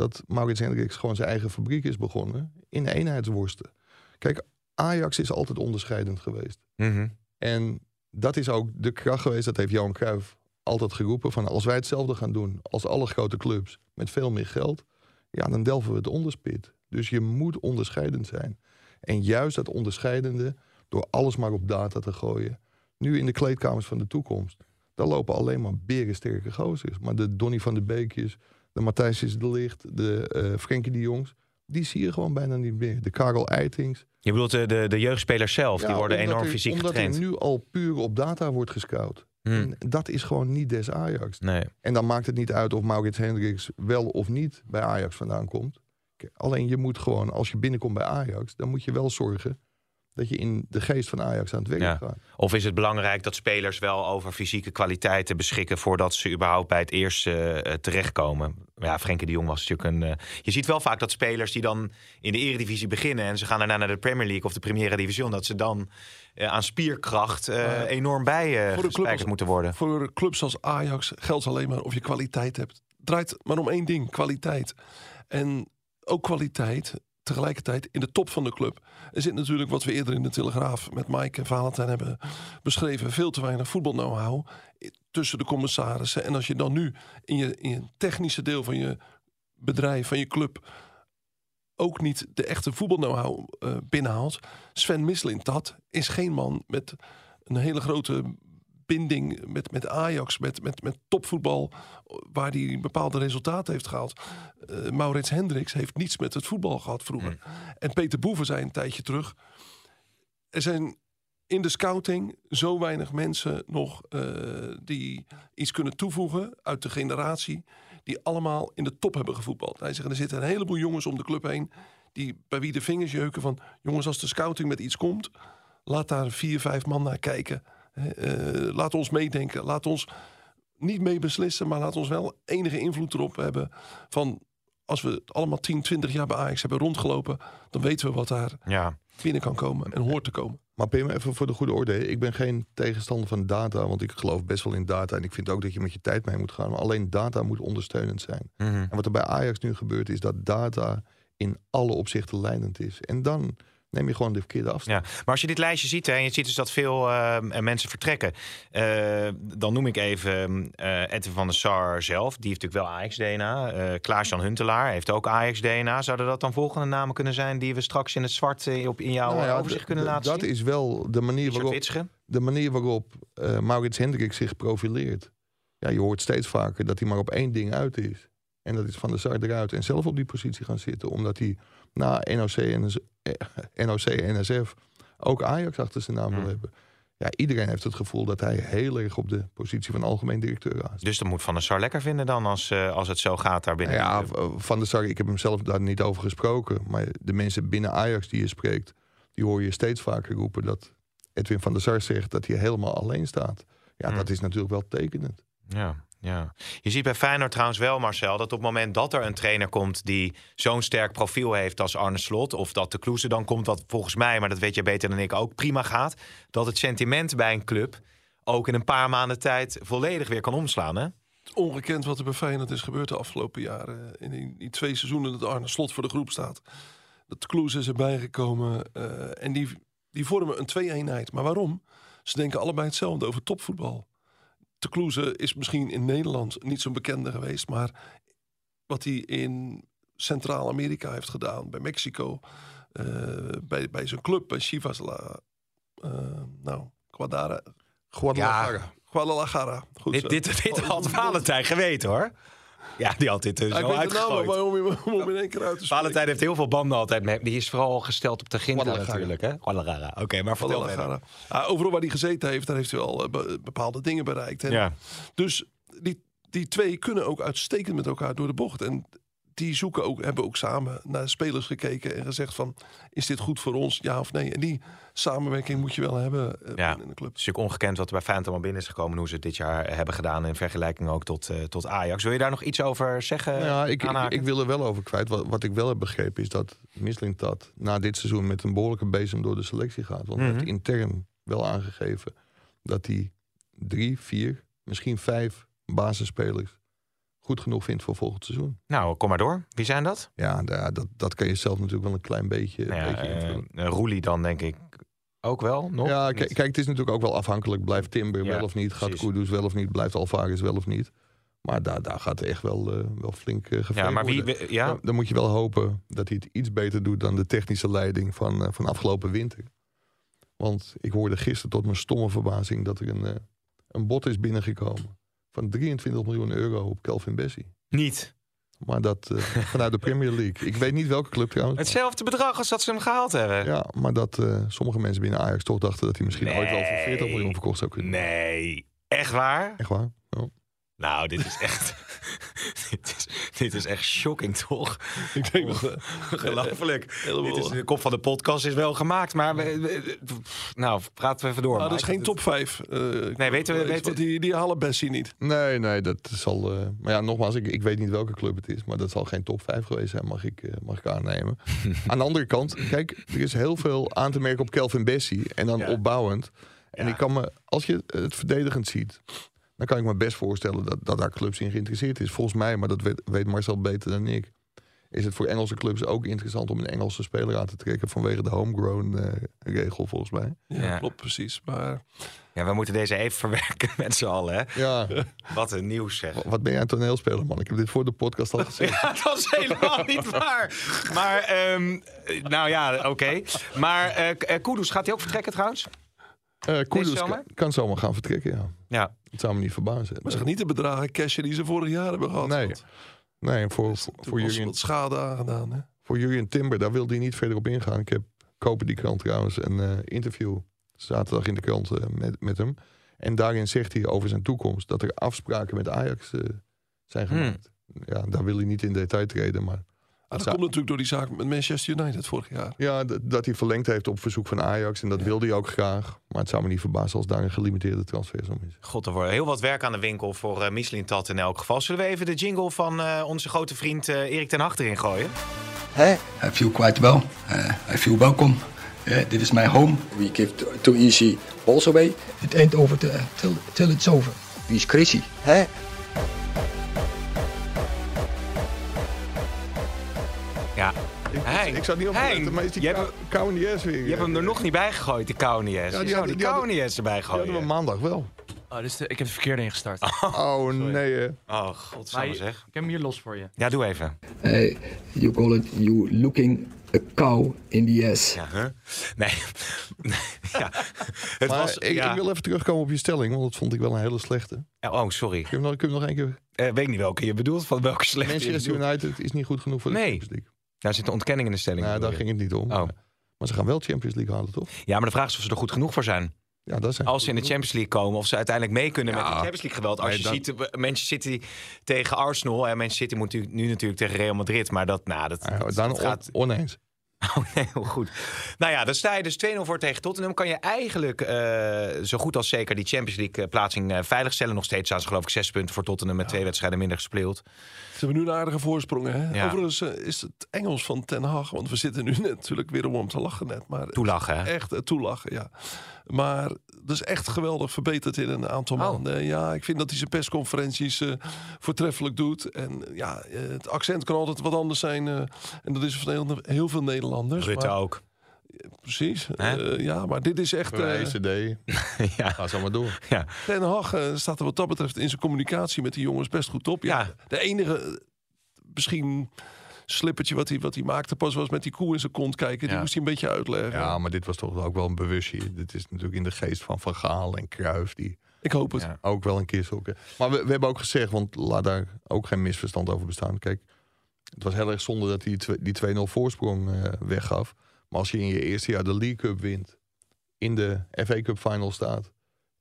dat Maurits Hendricks gewoon zijn eigen fabriek is begonnen in eenheidsworsten. Kijk, Ajax is altijd onderscheidend geweest. Mhm. En dat is ook de kracht geweest, dat heeft Johan Cruijff altijd geroepen, van als wij hetzelfde gaan doen als alle grote clubs met veel meer geld, ja, dan delven we het onderspit. Dus je moet onderscheidend zijn. En juist dat onderscheidende, door alles maar op data te gooien, nu in de kleedkamers van de toekomst, daar lopen alleen maar berensterke gozers. Maar de Donny van de Beekjes, de Matthijs is de Licht, de uh, Frenkie de Jongs. Die zie je gewoon bijna niet meer. De Karel Eitings. Je bedoelt de, de, de jeugdspelers zelf, die worden enorm fysiek omdat getraind. Omdat er nu al puur op data wordt gescout. Hmm. dat is gewoon niet des Ajax. Nee. En dan maakt het niet uit of Maurits Hendricks wel of niet bij Ajax vandaan komt. Alleen je moet gewoon, als je binnenkomt bij Ajax, dan moet je wel zorgen dat je in de geest van Ajax aan het werk gaat. Of is het belangrijk dat spelers wel over fysieke kwaliteiten beschikken voordat ze überhaupt bij het eerste uh, terechtkomen? Ja, Frenkie de Jong was natuurlijk een. Uh, je ziet wel vaak dat spelers die dan in de Eredivisie beginnen en ze gaan daarna naar de Premier League of de Primera Division, dat ze dan uh, aan spierkracht enorm bij uh, moeten worden. Voor clubs als Ajax geldt alleen maar of je kwaliteit hebt. Het draait maar om één ding: kwaliteit. En ook kwaliteit tegelijkertijd in de top van de club. Er zit natuurlijk wat we eerder in de Telegraaf met Mike en Valentijn hebben beschreven. Veel te weinig voetbal-know-how tussen de commissarissen. En als je dan nu in je, in technische deel van je bedrijf, van je club ook niet de echte voetbal-know-how uh, binnenhaalt. Sven Misling, dat is geen man met een hele grote binding met, met Ajax, met, met, met topvoetbal, waar hij bepaalde resultaten heeft gehaald. Uh, Maurits Hendricks heeft niets met het voetbal gehad vroeger. En Peter Boeven zei een tijdje terug. Er zijn in de scouting zo weinig mensen nog uh, die iets kunnen toevoegen uit de generatie die allemaal in de top hebben gevoetbald. Hij zegt, er zitten een heleboel jongens om de club heen die bij wie de vingers jeuken van jongens als de scouting met iets komt, laat daar vier, vijf man naar kijken. Uh, laat ons meedenken. Laat ons niet mee beslissen, maar laat ons wel enige invloed erop hebben. Van als we allemaal 10, 20 jaar bij Ajax hebben rondgelopen, dan weten we wat daar ja. binnen kan komen en hoort te komen. Maar Pim, even voor de goede orde. Ik ben geen tegenstander van data, want ik geloof best wel in data. En ik vind ook dat je met je tijd mee moet gaan. Maar alleen data moet ondersteunend zijn. Mhm. En wat er bij Ajax nu gebeurt, is dat data in alle opzichten leidend is. En dan neem je gewoon de verkeerde afstand. Ja, maar als je dit lijstje ziet hè, en je ziet dus dat veel uh, mensen vertrekken, uh, dan noem ik even uh, Edwin van der Sar zelf. Die heeft natuurlijk wel Ajax-DNA. Uh, Klaas-Jan Huntelaar heeft ook Ajax-DNA. Zouden dat dan volgende namen kunnen zijn die we straks in het zwart op, in jouw nou ja, overzicht kunnen laten dat zien? Dat is wel de manier waarop, de manier waarop Maurits Hendrik zich profileert. Ja, je hoort steeds vaker dat hij maar op één ding uit is. En dat is van de Sar eruit en zelf op die positie gaan zitten. Omdat hij na NOC en NOC NSF ook Ajax achter zijn naam wil hebben. Ja, iedereen heeft het gevoel dat hij heel erg op de positie van algemeen directeur aan Dus dan moet Van der Sar lekker vinden dan als, uh, als het zo gaat daar binnen? Ja, Van der Sar, ik heb hem zelf daar niet over gesproken. Maar de mensen binnen Ajax die je spreekt, die hoor je steeds vaker roepen dat Edwin van der Sar zegt dat hij helemaal alleen staat. Ja, hmm. dat is natuurlijk wel tekenend. Ja. Ja. Je ziet bij Feyenoord trouwens wel, Marcel, dat op het moment dat er een trainer komt die zo'n sterk profiel heeft als Arne Slot, of dat de Kloeze dan komt, wat volgens mij, maar dat weet je beter dan ik ook, prima gaat, dat het sentiment bij een club ook in een paar maanden tijd volledig weer kan omslaan. Hè? Ongekend wat er bij Feyenoord is gebeurd de afgelopen jaren. In die, twee seizoenen dat Arne Slot voor de groep staat. Dat Kloes is erbij gekomen. Uh, en die, die vormen een twee-eenheid. Maar waarom? Ze denken allebei hetzelfde over topvoetbal. De Kloeze is misschien in Nederland niet zo'n bekende geweest, maar wat hij in Centraal-Amerika heeft gedaan, bij Mexico, uh, bij, bij zijn club, bij Chivas La, uh, nou, Guadara, Guadalajara. Ja. Guadalajara. Goed dit, dit, dit had Valentijn geweten hoor. Ja, die had dit uh, zo uitgegooid. waarom je hem in één keer uit te Valentijn heeft heel veel banden altijd mee. Die is vooral gesteld op de Ginter natuurlijk. Hè? Oké, okay, maar vertel verder. Ah, overal waar hij gezeten heeft, daar heeft hij wel uh, bepaalde dingen bereikt. En ja. Dus die, die twee kunnen ook uitstekend met elkaar door de bocht. En die zoeken ook, hebben ook samen naar spelers gekeken en gezegd van... is dit goed voor ons, ja of nee? En die samenwerking moet je wel hebben uh, ja, in de club. Het is natuurlijk ongekend wat er bij Feyenoord al binnen is gekomen... hoe ze het dit jaar hebben gedaan in vergelijking ook tot, uh, tot Ajax. Wil je daar nog iets over zeggen? Ja, ik, ik, ik, wil er wel over kwijt. Wat, wat ik wel heb begrepen is dat dat na dit seizoen... met een behoorlijke bezem door de selectie gaat. Want mm hij heeft intern wel aangegeven dat hij drie, vier, misschien vijf basisspelers goed genoeg vindt voor volgend seizoen. Nou, kom maar door. Wie zijn dat? Ja, dat, dat kan je zelf natuurlijk wel een klein beetje, nou ja, beetje uh, Roelie dan denk ik ook wel nog? Ja, kijk, het is natuurlijk ook wel afhankelijk. Blijft Timber wel of niet? Gaat Kudus wel of niet? Blijft Alvarez wel of niet? Maar daar, daar gaat echt wel, uh, wel flink uh, Ja, maar wie, ja? Dan, dan, moet je wel hopen dat hij het iets beter doet dan de technische leiding van, uh, van afgelopen winter. Want ik hoorde gisteren tot mijn stomme verbazing dat er een, een bot is binnengekomen van 23 miljoen euro op Kelvin Bessie. Niet. Maar dat uh, vanuit de Premier League. Ik weet niet welke club trouwens. Hetzelfde bedrag als dat ze hem gehaald hebben. Ja, maar dat uh, sommige mensen binnen Ajax toch dachten dat hij misschien nee. ooit wel voor 40 miljoen verkocht zou kunnen. Nee, echt waar? Echt waar. Ja. Nou, dit is echt. dit, is, dit is echt shocking, toch? Ik denk dat. Ongelooflijk. Dit is, de kop van de podcast is wel gemaakt, maar. nou, praten we even door. Nou, dat is geen top 5. Uh, eh, nee, weten we. Weten... Die, die halen Bessie niet. Nee, nee, dat zal. Uh, maar ja, nogmaals, ik, ik weet niet welke club het is, maar dat zal geen top 5 geweest zijn, mag ik, uh, mag ik aannemen. aan de andere kant, kijk, er is heel veel aan te merken op Kelvin Bessie en dan ja. opbouwend. En ja. ik kan me, als je het verdedigend ziet, dan kan ik me best voorstellen dat, dat daar clubs in geïnteresseerd is. Volgens mij, maar dat weet, weet Marcel beter dan ik, is het voor Engelse clubs ook interessant om een Engelse speler aan te trekken vanwege de homegrown eh, regel volgens mij. Ja, Ja. klopt precies. Maar Ja, we moeten deze even verwerken met z'n allen. Hè? Ja, Wat een nieuws zeg. wat ben jij een toneelspeler man? Ik heb dit voor de podcast al gezegd. Ja, dat is helemaal niet waar. Maar, ehm, nou ja, oké. Maar eh eh, Kudus, gaat hij ook vertrekken trouwens? Eh Kudus kan, kan zomaar gaan vertrekken, ja. Ja. Het zou me niet verbazen. maar ze gaan niet de bedragen cashen die ze vorig jaar hebben gehad. Nee. Want Nee, voor, voor, Jurien, wat schade aangedaan. Hè? voor Jurien Timber, daar wilde hij niet verder op ingaan. Ik heb kopen die krant trouwens een eh, interview zaterdag in de krant eh, met, met hem. En daarin zegt hij over zijn toekomst dat er afspraken met Ajax eh, zijn Hmm. gemaakt. Ja, daar wil hij niet in detail treden, maar dat zou- komt natuurlijk door die zaak met Manchester United vorig jaar. ja, dat hij verlengd heeft op verzoek van Ajax. En dat wilde hij ook graag. Maar het zou me niet verbazen als daar een gelimiteerde transfersom is. God, er wordt heel wat werk aan de winkel voor uh, Michelin Tat in elk geval. Zullen we even de jingle van eh, onze grote vriend eh, Erik ten Hag erin gooien? Hey, I feel quite well. Uh, I feel welcome. Uh, this is my home. We give too, too easy balls away. It ain't over till, till, till it's over. Wie is crazy? Hè? Ja. Hein, ik zat niet op te Hein, letten, maar is die je kou- hebt, weer. je hebt hem er nog niet bij gegooid, die Kauwnies. Ja, Ja, die die, Kauwnies erbij Die hadden we maandag wel. Oh, dus de- ik heb de verkeerde ingestart. Oh nee. eh. Oh, god, je- zeg. Ik heb hem hier los voor je. Ja, doe even. Hey, you call it you looking a cow in the ass. Ja, huh? Nee. ja. Het Maar was, ik, ja. ik wil even terugkomen op je stelling, want dat vond ik wel een hele slechte. Ja, Oh, sorry. Kun je hem nog, kun je hem nog één keer... Eh, weet ik niet welke je bedoelt, van welke slechte je Manchester bedoelt. United is niet goed genoeg voor de Nee. Champions League. Daar zit een ontkenning in de stelling. Nou, daar ging het niet om. Oh. Maar ze gaan wel Champions League halen, toch? Ja, maar de vraag is of ze er goed genoeg voor zijn. Ja, dat zijn Als ze in de Champions League komen, of ze uiteindelijk mee kunnen met Ja. het Champions League geweld. Als Nee, je dat- ziet, eh, Manchester City tegen Arsenal. En Manchester City moet nu, nu natuurlijk tegen Real Madrid. Maar dat, nou, dat, Ja, dat, dan dat on- gaat... oneens. Oh, nee, heel goed. Nou ja, dan sta je dus 2-0 voor tegen Tottenham. Kan je eigenlijk eh, zo goed als zeker die Champions League eh, plaatsing eh, veilig stellen. Nog steeds staan ze geloof ik zes punten voor Tottenham met twee wedstrijden minder gespeeld. Ze hebben nu een aardige voorsprong. Hè? Ja. Overigens eh, is het Engels van Ten Hag. Want we zitten nu natuurlijk weer om te lachen net. Maar Toelachen, hè? Echt eh, toelachen, ja. Maar dat is echt geweldig verbeterd in een aantal Oh. maanden. Ja, ik vind dat hij zijn persconferenties eh, voortreffelijk doet. En ja, het accent kan altijd wat anders zijn. en dat is van heel, heel veel Nederlanders. Rutte maar- ook. Precies. Eh, ja, maar dit is echt... eh, ECD. ja. Ga zo maar door. ja. Ten Hag eh, staat er wat dat betreft in zijn communicatie met die jongens best goed op. Ja, Ja. De enige, misschien slippertje wat hij, wat hij maakte pas was met die koe in zijn kont kijken. Die Ja. moest hij een beetje uitleggen. Ja, maar dit was toch ook wel een bewustje. Dit is natuurlijk in de geest van Van Gaal en Cruijff... die Ik hoop het. Ja. ook wel een keer zulke... Maar we, we hebben ook gezegd, want laat daar ook geen misverstand over bestaan. Kijk, het was heel erg zonde dat hij die, twe- die 2-0 voorsprong eh, weggaf. Maar als je in je eerste jaar de League Cup wint... in de FA Cup final staat...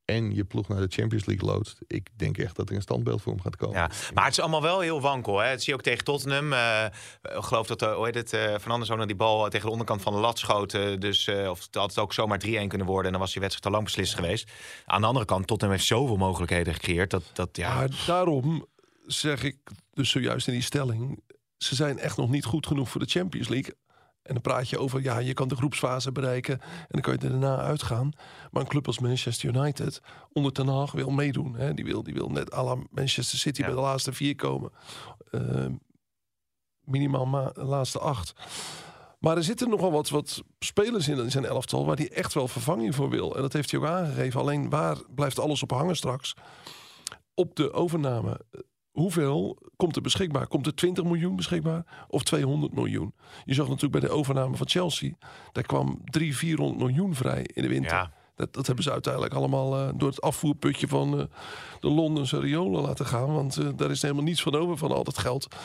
en je ploeg naar de Champions League loodst... ik denk echt dat er een standbeeld voor hem gaat komen. Ja, maar het is allemaal wel heel wankel. Hè? Dat zie je ook tegen Tottenham. Eh, ik geloof dat eh, hoe heet het, eh Van Anders ook nog die bal tegen de onderkant van de lat schoot. eh, dus eh, of het had het ook zomaar 3-1 kunnen worden. En dan was die wedstrijd al lang beslist geweest. Aan de andere kant, Tottenham heeft zoveel mogelijkheden gecreëerd. Dat, dat, ja, Maar daarom zeg ik dus zojuist in die stelling... ze zijn echt nog niet goed genoeg voor de Champions League. En dan praat je over, ja, je kan de groepsfase bereiken... en dan kan je er daarna uitgaan. Maar een club als Manchester United onder Ten Hag wil meedoen. Hè? Die, wil, die wil net à la Manchester City Ja. bij de laatste vier komen. Eh, minimaal ma- de laatste acht. Maar er zitten nogal wat, wat spelers in, in zijn elftal... waar hij echt wel vervanging voor wil. En dat heeft hij ook aangegeven. Alleen waar blijft alles op hangen straks? Op de overname hoeveel komt er beschikbaar? Komt er 20 miljoen beschikbaar of 200 miljoen? Je zag natuurlijk bij de overname van Chelsea, daar kwam 300, 400 miljoen vrij in de winter. Ja. Dat, dat hebben ze uiteindelijk allemaal eh, door het afvoerputje van eh, de Londense riolen laten gaan. Want eh, daar is helemaal niets van over van al dat geld.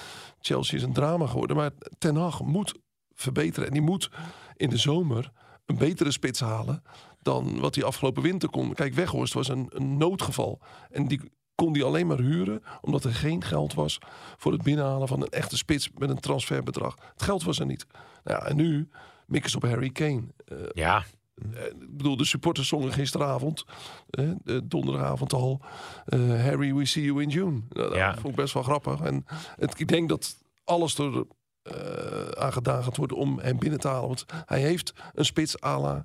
Chelsea is een drama geworden. Maar Ten Hag moet verbeteren. En die moet in de zomer een betere spits halen dan wat hij afgelopen winter kon. Kijk, Weghorst was een, een noodgeval. En die kon die alleen maar huren omdat er geen geld was voor het binnenhalen van een echte spits met een transferbedrag. Het geld was er niet. Nou ja, en nu mikken ze op Harry Kane. Eh, ja. eh, ik bedoel, de supporters zongen gisteravond, eh, eh, donderdagavond al, eh, Harry, we see you in June. Nou, dat Ja. vond ik best wel grappig. En het, ik denk dat alles er eh, aan gedaan gaat worden om hem binnen te halen. Want hij heeft een spits à la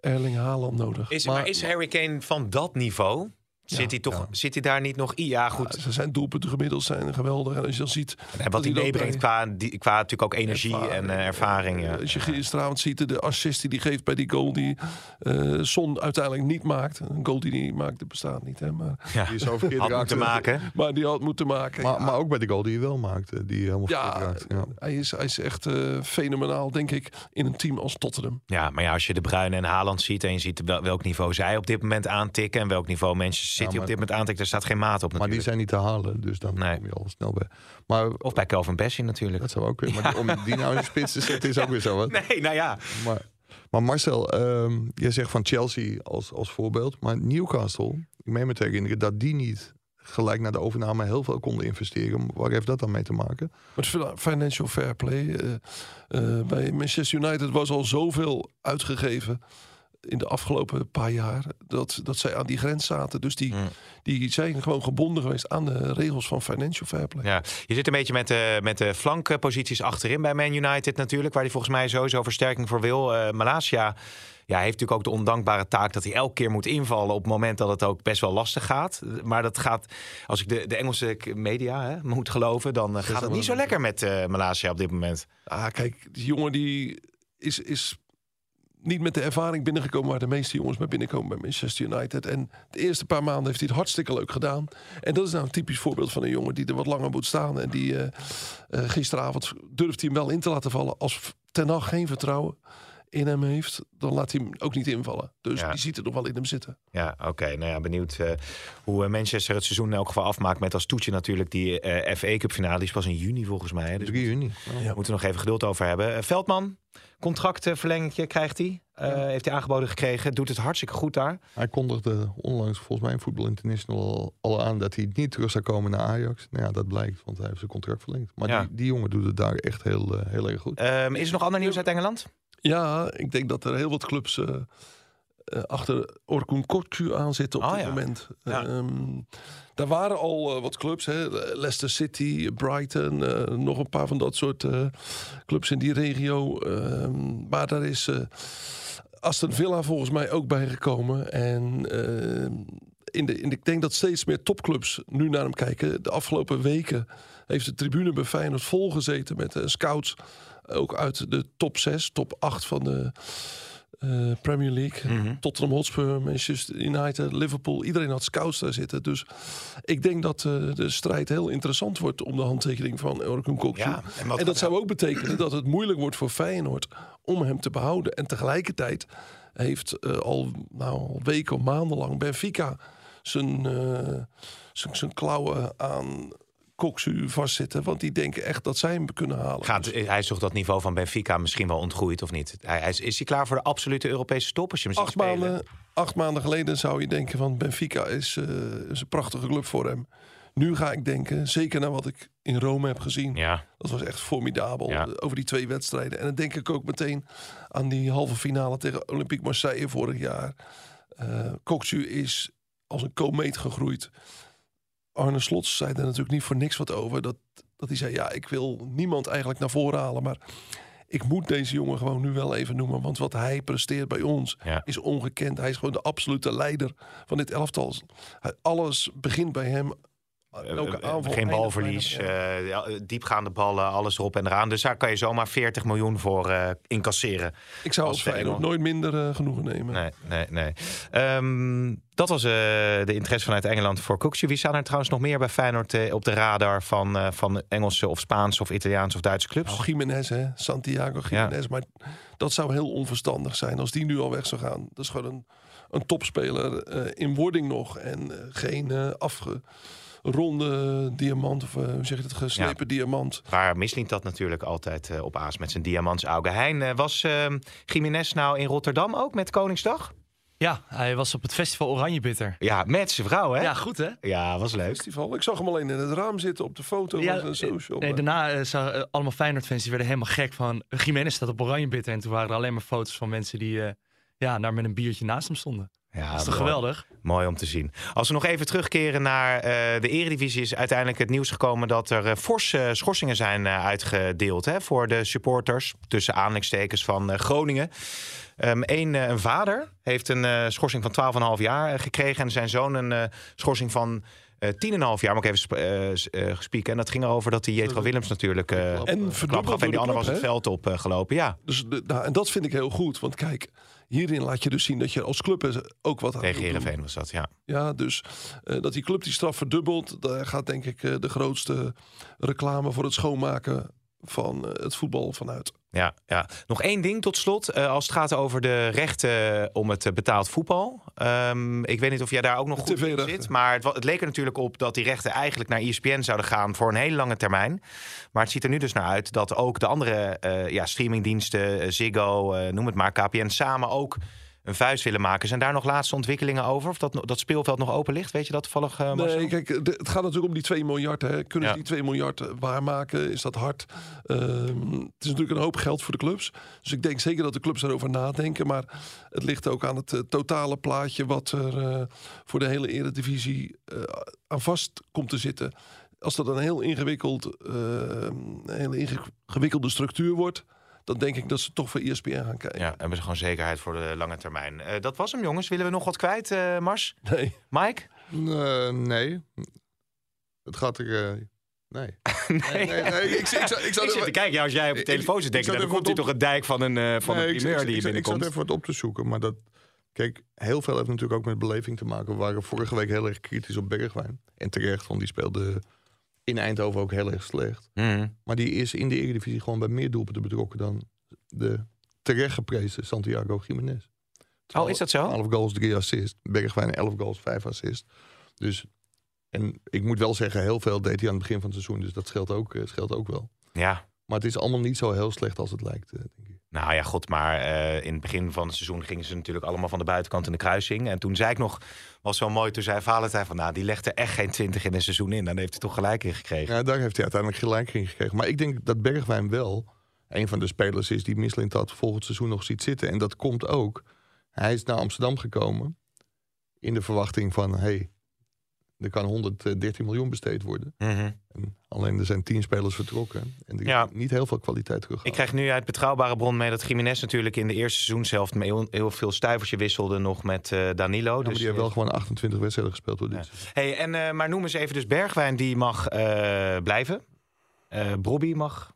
Erling Haaland nodig. Is, maar, Maar- is Harry Kane van dat niveau? Zit hij, toch, zit hij daar niet nog... Ja, goed. Ja, ze zijn doelpunten gemiddeld zijn geweldig. En als je dan ziet... En wat hij meebrengt qua, die, qua natuurlijk ook energie en uh, ervaring. Ja. Als je gisteravond ziet de assist die hij geeft bij die goal die uh, Son uiteindelijk niet maakt. Een goal die hij niet maakt, bestaat niet. Hè, maar ja. Die is zo verkeerd had moeten maken. Maar die had moeten maken. Maar, maar ook bij de goal die hij wel maakte. Die helemaal ja, raakt. ja, hij is, hij is echt uh, fenomenaal, denk ik, in een team als Tottenham. Ja, maar ja, als je de Bruyne en Haaland ziet en je ziet welk niveau zij op dit moment aantikken en welk niveau Manchester City ja, maar, op dit moment aantikt, er staat geen maat op natuurlijk. Maar die zijn niet te halen, dus dan nee. kom je al snel bij. Maar, of bij Kelvin Bessie natuurlijk. Dat zou ook kunnen. Maar om die nou in de spits te zetten is ook weer zo wat. Nee, nou ja. Maar, maar Marcel, um, je zegt van Chelsea als, als voorbeeld. Maar Newcastle, ik meen me te herinneren dat die niet gelijk na de overname heel veel konden investeren. Waar heeft dat dan mee te maken? Met financial fair play. Uh, uh, bij Manchester United was al zoveel uitgegeven in de afgelopen paar jaar dat, dat zij aan die grens zaten. Dus die, mm. die zijn gewoon gebonden geweest aan de regels van financial fair play. Ja, je zit een beetje met de, met de flankposities achterin bij Man United natuurlijk, waar hij volgens mij sowieso versterking voor wil. Uh, Malasia ja, heeft natuurlijk ook de ondankbare taak dat hij elke keer moet invallen op het moment dat het ook best wel lastig gaat. Maar dat gaat, als ik de, de Engelse media hè, moet geloven, dan gaat het niet zo lekker met uh, Malasia op dit moment. Ah, kijk, die jongen die is, is niet met de ervaring binnengekomen waar de meeste jongens mee binnenkomen bij Manchester United. En de eerste paar maanden heeft hij het hartstikke leuk gedaan. En dat is nou een typisch voorbeeld van een jongen die er wat langer moet staan. En die uh, uh, gisteravond durft hij hem wel in te laten vallen. Als Ten Hag geen vertrouwen in hem heeft, dan laat hij hem ook niet invallen. Dus ja. die ziet er nog wel in hem zitten. Ja, oké. Nou ja, benieuwd uh, hoe Manchester het seizoen in elk geval afmaakt. Met als toetje natuurlijk die uh, FA Cup finale. Die is pas in juni volgens mij. Dus 3 juni. Oh. Ja. Moeten we nog even geduld over hebben. Veldman, contractverlenging krijgt hij. Uh, ja. Heeft hij aangeboden gekregen. Doet het hartstikke goed daar. Hij kondigde onlangs volgens mij in Voetbal International al aan dat hij niet terug zou komen naar Ajax. Nou ja, dat blijkt, want hij heeft zijn contract verlengd. Maar ja. die, die, jongen doet het daar echt heel, uh, heel erg goed. Um, is er nog ander nieuws uit Engeland? Ja, ik denk dat er heel wat clubs uh, achter Orkun Kotku aan zitten op oh, dit ja. moment. Ja. Um, daar waren al uh, wat clubs, hè? Leicester City, Brighton, nog een paar van dat soort clubs in die regio. Um, maar daar is Aston Villa volgens mij ook bijgekomen. En ehm, in de, in de, ik denk dat steeds meer topclubs nu naar hem kijken. De afgelopen weken heeft de tribune bij Feyenoord volgezeten met scouts ook uit de top 6, top 8 van de uh, Premier League. Mhm. Mm -hmm. Tottenham Hotspur, Manchester United, Liverpool. Iedereen had scouts daar zitten. Dus ik denk dat uh, de strijd heel interessant wordt om de handtekening van Orkun Kokju. Ja, en, en dat zou ook betekenen dat het moeilijk wordt voor Feyenoord om hem te behouden. En tegelijkertijd heeft uh, al, nou, weken of maanden lang Benfica zijn, zijn, zijn klauwen aan Koksu vastzitten. Want die denken echt dat zij hem kunnen halen. Gaat, hij is toch dat niveau van Benfica misschien wel ontgroeid of niet? Hij, hij is, is hij klaar voor de absolute Europese top als je hem ziet acht spelen? Maanden, acht maanden geleden zou je denken van Benfica is, uh, is een prachtige club voor hem. Nu ga ik denken, zeker na wat ik in Rome heb gezien. Ja. Dat was echt formidabel. Ja. Over die twee wedstrijden. En dan denk ik ook meteen aan die halve finale tegen Olympique Marseille vorig jaar. Uh, Koksu is als een komeet gegroeid. Arne Slots zei er natuurlijk niet voor niks wat over. Dat, dat hij zei, ja, ik wil niemand eigenlijk naar voren halen. Maar ik moet deze jongen gewoon nu wel even noemen. Want wat hij presteert bij ons ja. is ongekend. Hij is gewoon de absolute leider van dit elftal. Alles begint bij hem. Elke aanval, Geen balverlies, uh, diepgaande ballen, alles erop en eraan. Dus daar kan je zomaar 40 miljoen voor uh, incasseren. Ik zou als Feyenoord nooit minder uh, genoegen nemen. Nee, nee, nee. Um, dat was de interesse vanuit Engeland voor Koekje. Wie staan er trouwens nog meer bij Feyenoord op de radar van, van Engelse of Spaanse of Italiaanse of Duitse clubs? Nou, Jiménez, hè? Santiago Jiménez. Ja. Maar dat zou heel onverstandig zijn als die nu al weg zou gaan. Dat is gewoon een, een topspeler in wording nog en geen afge ronde diamant, of uh, hoe zeg je het, geslepen ja. diamant. Waar misliet dat natuurlijk altijd uh, op aas met zijn diamantsauge. Hein, uh, was uh, Jiménez nou in Rotterdam ook met Koningsdag? Ja, hij was op het festival Oranje Bitter. Ja, met zijn vrouw, hè? Ja, goed, hè? Ja, was leuk. Festival. Ik zag hem alleen in het raam zitten op de foto ja, en social. Nee, daarna uh, allemaal Feyenoord-fans die werden helemaal gek van... Jiménez staat op Oranje Bitter. En toen waren er alleen maar foto's van mensen die uh, ja, daar met een biertje naast hem stonden. Ja, dat is toch mooi. geweldig? Mooi om te zien. Als we nog even terugkeren naar uh, de Eredivisie... is uiteindelijk het nieuws gekomen dat er uh, forse schorsingen zijn uh, uitgedeeld... Hè, voor de supporters tussen aanleidingstekens van Groningen. Ehm een, eh, een vader heeft een eh, schorsing van 12,5 jaar eh, gekregen. En zijn zoon een eh, schorsing van eh 10,5 jaar. Moet ik even sp- eh, eh. En dat ging erover dat die Jetro Willems natuurlijk En verdubbeld gaf. En die de ander was het veld op eh, gelopen. Ja, Dus nou, en dat vind ik heel goed. Want kijk, hierin laat je dus zien dat je als club ook wat aan tegen. Heerenveen was dat, ja. Ja, dus dat die club die straf verdubbelt, daar gaat denk ik de grootste reclame voor het schoonmaken van eh, het voetbal vanuit. Ja, ja. Nog één ding tot slot. Eh, als het gaat over de rechten om het eh, betaald voetbal. Ehm, ik weet niet of jij daar ook nog goed in zit. Maar het, het leek er natuurlijk op dat die rechten eigenlijk naar ESPN zouden gaan voor een hele lange termijn. Maar het ziet er nu dus naar uit dat ook de andere ja, streamingdiensten, Ziggo, noem het maar, KPN, samen ook een vuist willen maken. Zijn daar nog laatste ontwikkelingen over? Of dat, dat speelveld nog open ligt? Weet je dat toevallig, Marcel? Nee, kijk, het gaat natuurlijk om die 2 miljard. Hè. Kunnen Ja. ze die 2 miljard eh, waarmaken? Is dat hard? Ehm, het is natuurlijk een hoop geld voor de clubs. Dus ik denk zeker dat de clubs erover nadenken. Maar het ligt ook aan het eh, totale plaatje wat er voor de hele eredivisie aan vast komt te zitten. Als dat een heel ingewikkeld, eh, een hele ingewikkelde structuur wordt, dan denk ik dat ze toch voor ESPN gaan kijken. Ja, hebben ze gewoon zekerheid voor de lange termijn. Eh, dat was hem, jongens. Willen we nog wat kwijt, eh, Mars? Nee. Mike? Eh, nee. Het gaat er... eh, nee. Nee. nee, nee, ik- ik- ik zou- ik zou Ik zit te kijken, ja, als jij op de Ik- telefoon zit, ik denk je, zat dan komt hier toch een dijk van een, eh, van Nee, een ik- primeur ik, die ik, hier ik, ik zat binnenkomt. even wat op te zoeken, maar dat... Kijk, heel veel heeft natuurlijk ook met beleving te maken. We waren vorige week heel erg kritisch op Bergwijn. En terecht, want die speelde in Eindhoven ook heel erg slecht. Mhm. Maar die is in de Eredivisie gewoon bij meer doelpunten betrokken dan de terecht geprezen Santiago Jiménez. Oh, is dat zo? 11 goals, 3 assists. Bergwijn 11 goals, 5 assists. Dus, en ik moet wel zeggen, heel veel deed hij aan het begin van het seizoen. Dus dat scheelt ook, eh, scheelt ook wel. Ja, Maar het is allemaal niet zo heel slecht als het lijkt, eh, denk ik. Nou ja, goed, maar eh, in het begin van het seizoen gingen ze natuurlijk allemaal van de buitenkant in de kruising. En toen zei ik nog, was wel mooi, toen zei Valentijn van, nou, die legt er echt geen 20 in een seizoen in. Dan heeft hij toch gelijk in gekregen. Ja, daar heeft hij uiteindelijk gelijk in gekregen. Maar ik denk dat Bergwijn wel een van de spelers is die Mislintat volgend seizoen nog ziet zitten. En dat komt ook. Hij is naar Amsterdam gekomen in de verwachting van... hey, er kan 113 miljoen besteed worden. Mhm. En alleen er zijn 10 spelers vertrokken. En Ja. is niet heel veel kwaliteit terug. Ik krijg nu uit betrouwbare bron mee dat Jiménez natuurlijk in de eerste seizoenshelft heel, heel veel stuivertje wisselde nog met eh, Danilo. Ja, maar dus, die heeft wel gewoon 28 wedstrijden gespeeld door dit. Hey, en, eh, maar noem eens even dus Bergwijn, die mag eh, blijven. Eh Brobby mag.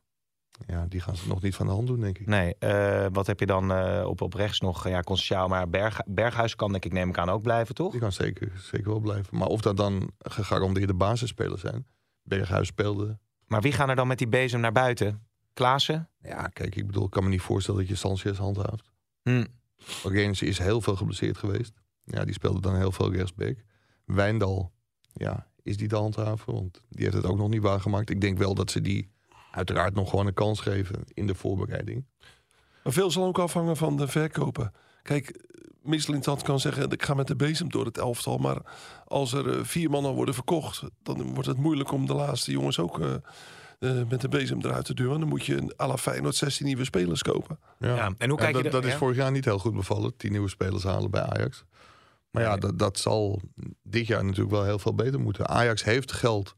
Ja, die gaan ze nog niet van de hand doen, denk ik. Nee, eh, wat heb je dan eh, op, op rechts nog? Ja, Conceição, maar Berg, Berghuis kan denk ik neem ik aan ook blijven, toch? Die kan zeker, zeker wel blijven. Maar of dat dan gegarandeerde basisspelers zijn. Berghuis speelde. Maar wie gaan er dan met die bezem naar buiten? Klaassen? Ja, kijk, ik bedoel, ik kan me niet voorstellen dat je Sanchez handhaaft. Hm. Orange is heel veel geblesseerd geweest. Ja, die speelde dan heel veel rechtsback. Wijndal, ja, is die te handhaven? Want die heeft het ook nog niet waargemaakt. Ik denk wel dat ze die uiteraard nog gewoon een kans geven in de voorbereiding. Maar veel zal ook afhangen van de verkopen. Kijk, Misselintat kan zeggen, ik ga met de bezem door het elftal. Maar als er eh, vier mannen worden verkocht, dan wordt het moeilijk om de laatste jongens ook eh, eh, met de bezem eruit te duwen. Dan moet je een à la Feyenoord 16 nieuwe spelers kopen. Ja, en hoe kijk je dat, dat is ja? vorig jaar niet heel goed bevallen. Tien nieuwe spelers halen bij Ajax. Maar ja, dat, dat zal dit jaar natuurlijk wel heel veel beter moeten. Ajax heeft geld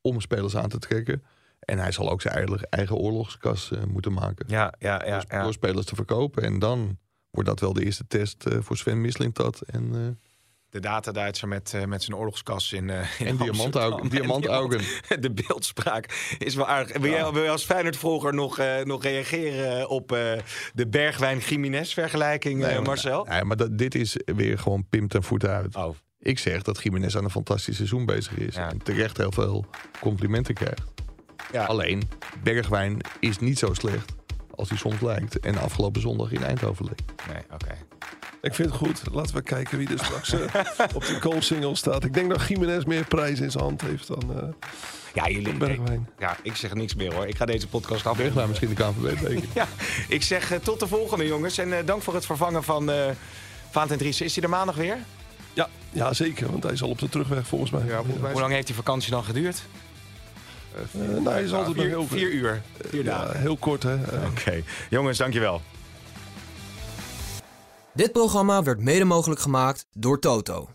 om spelers aan te trekken. En hij zal ook zijn eigen, eigen oorlogskas eh, moeten maken. Ja, ja, ja. door, ja. door spelers te verkopen. En dan wordt dat wel de eerste test eh, voor Sven Mislintat. En, eh De data-Duitser met, met zijn oorlogskas in, eh in en diamantaugen. En De beeldspraak is wel aardig. Wil jij, wil jij als Feyenoord-volger nog, nog reageren op de maar- Marcel? Nee, maar dat, dit is weer gewoon pim ten voeten uit. Oh, Ik zeg dat Jiménez aan een fantastisch seizoen bezig is. Ja. En terecht heel veel complimenten krijgt. Ja. Alleen, Bergwijn is niet zo slecht als hij soms lijkt. En afgelopen zondag in Eindhoven leek. nee, oké. Ik vind het goed. Laten we kijken wie er straks eh, op die goalsingle staat. Ik denk dat Jiménez meer prijs in zijn hand heeft dan, eh Ja, jullie, Bergwijn. ja, ik zeg niks meer hoor. Ik ga deze podcast af. Bergwijn misschien de KNVB-beker. Ja, ik zeg eh, tot de volgende jongens. En eh, dank voor het vervangen van eh Valentijn Driessen. Is hij er maandag weer? Ja, ja, zeker. Want hij is al op de terugweg volgens mij. Hoe lang heeft die vakantie dan geduurd? Eh, nou, hij is altijd nog Vier, heel vier uur. Vier Ja, dagen. heel kort hè. Oké. Jongens, dankjewel. Dit programma werd mede mogelijk gemaakt door Toto.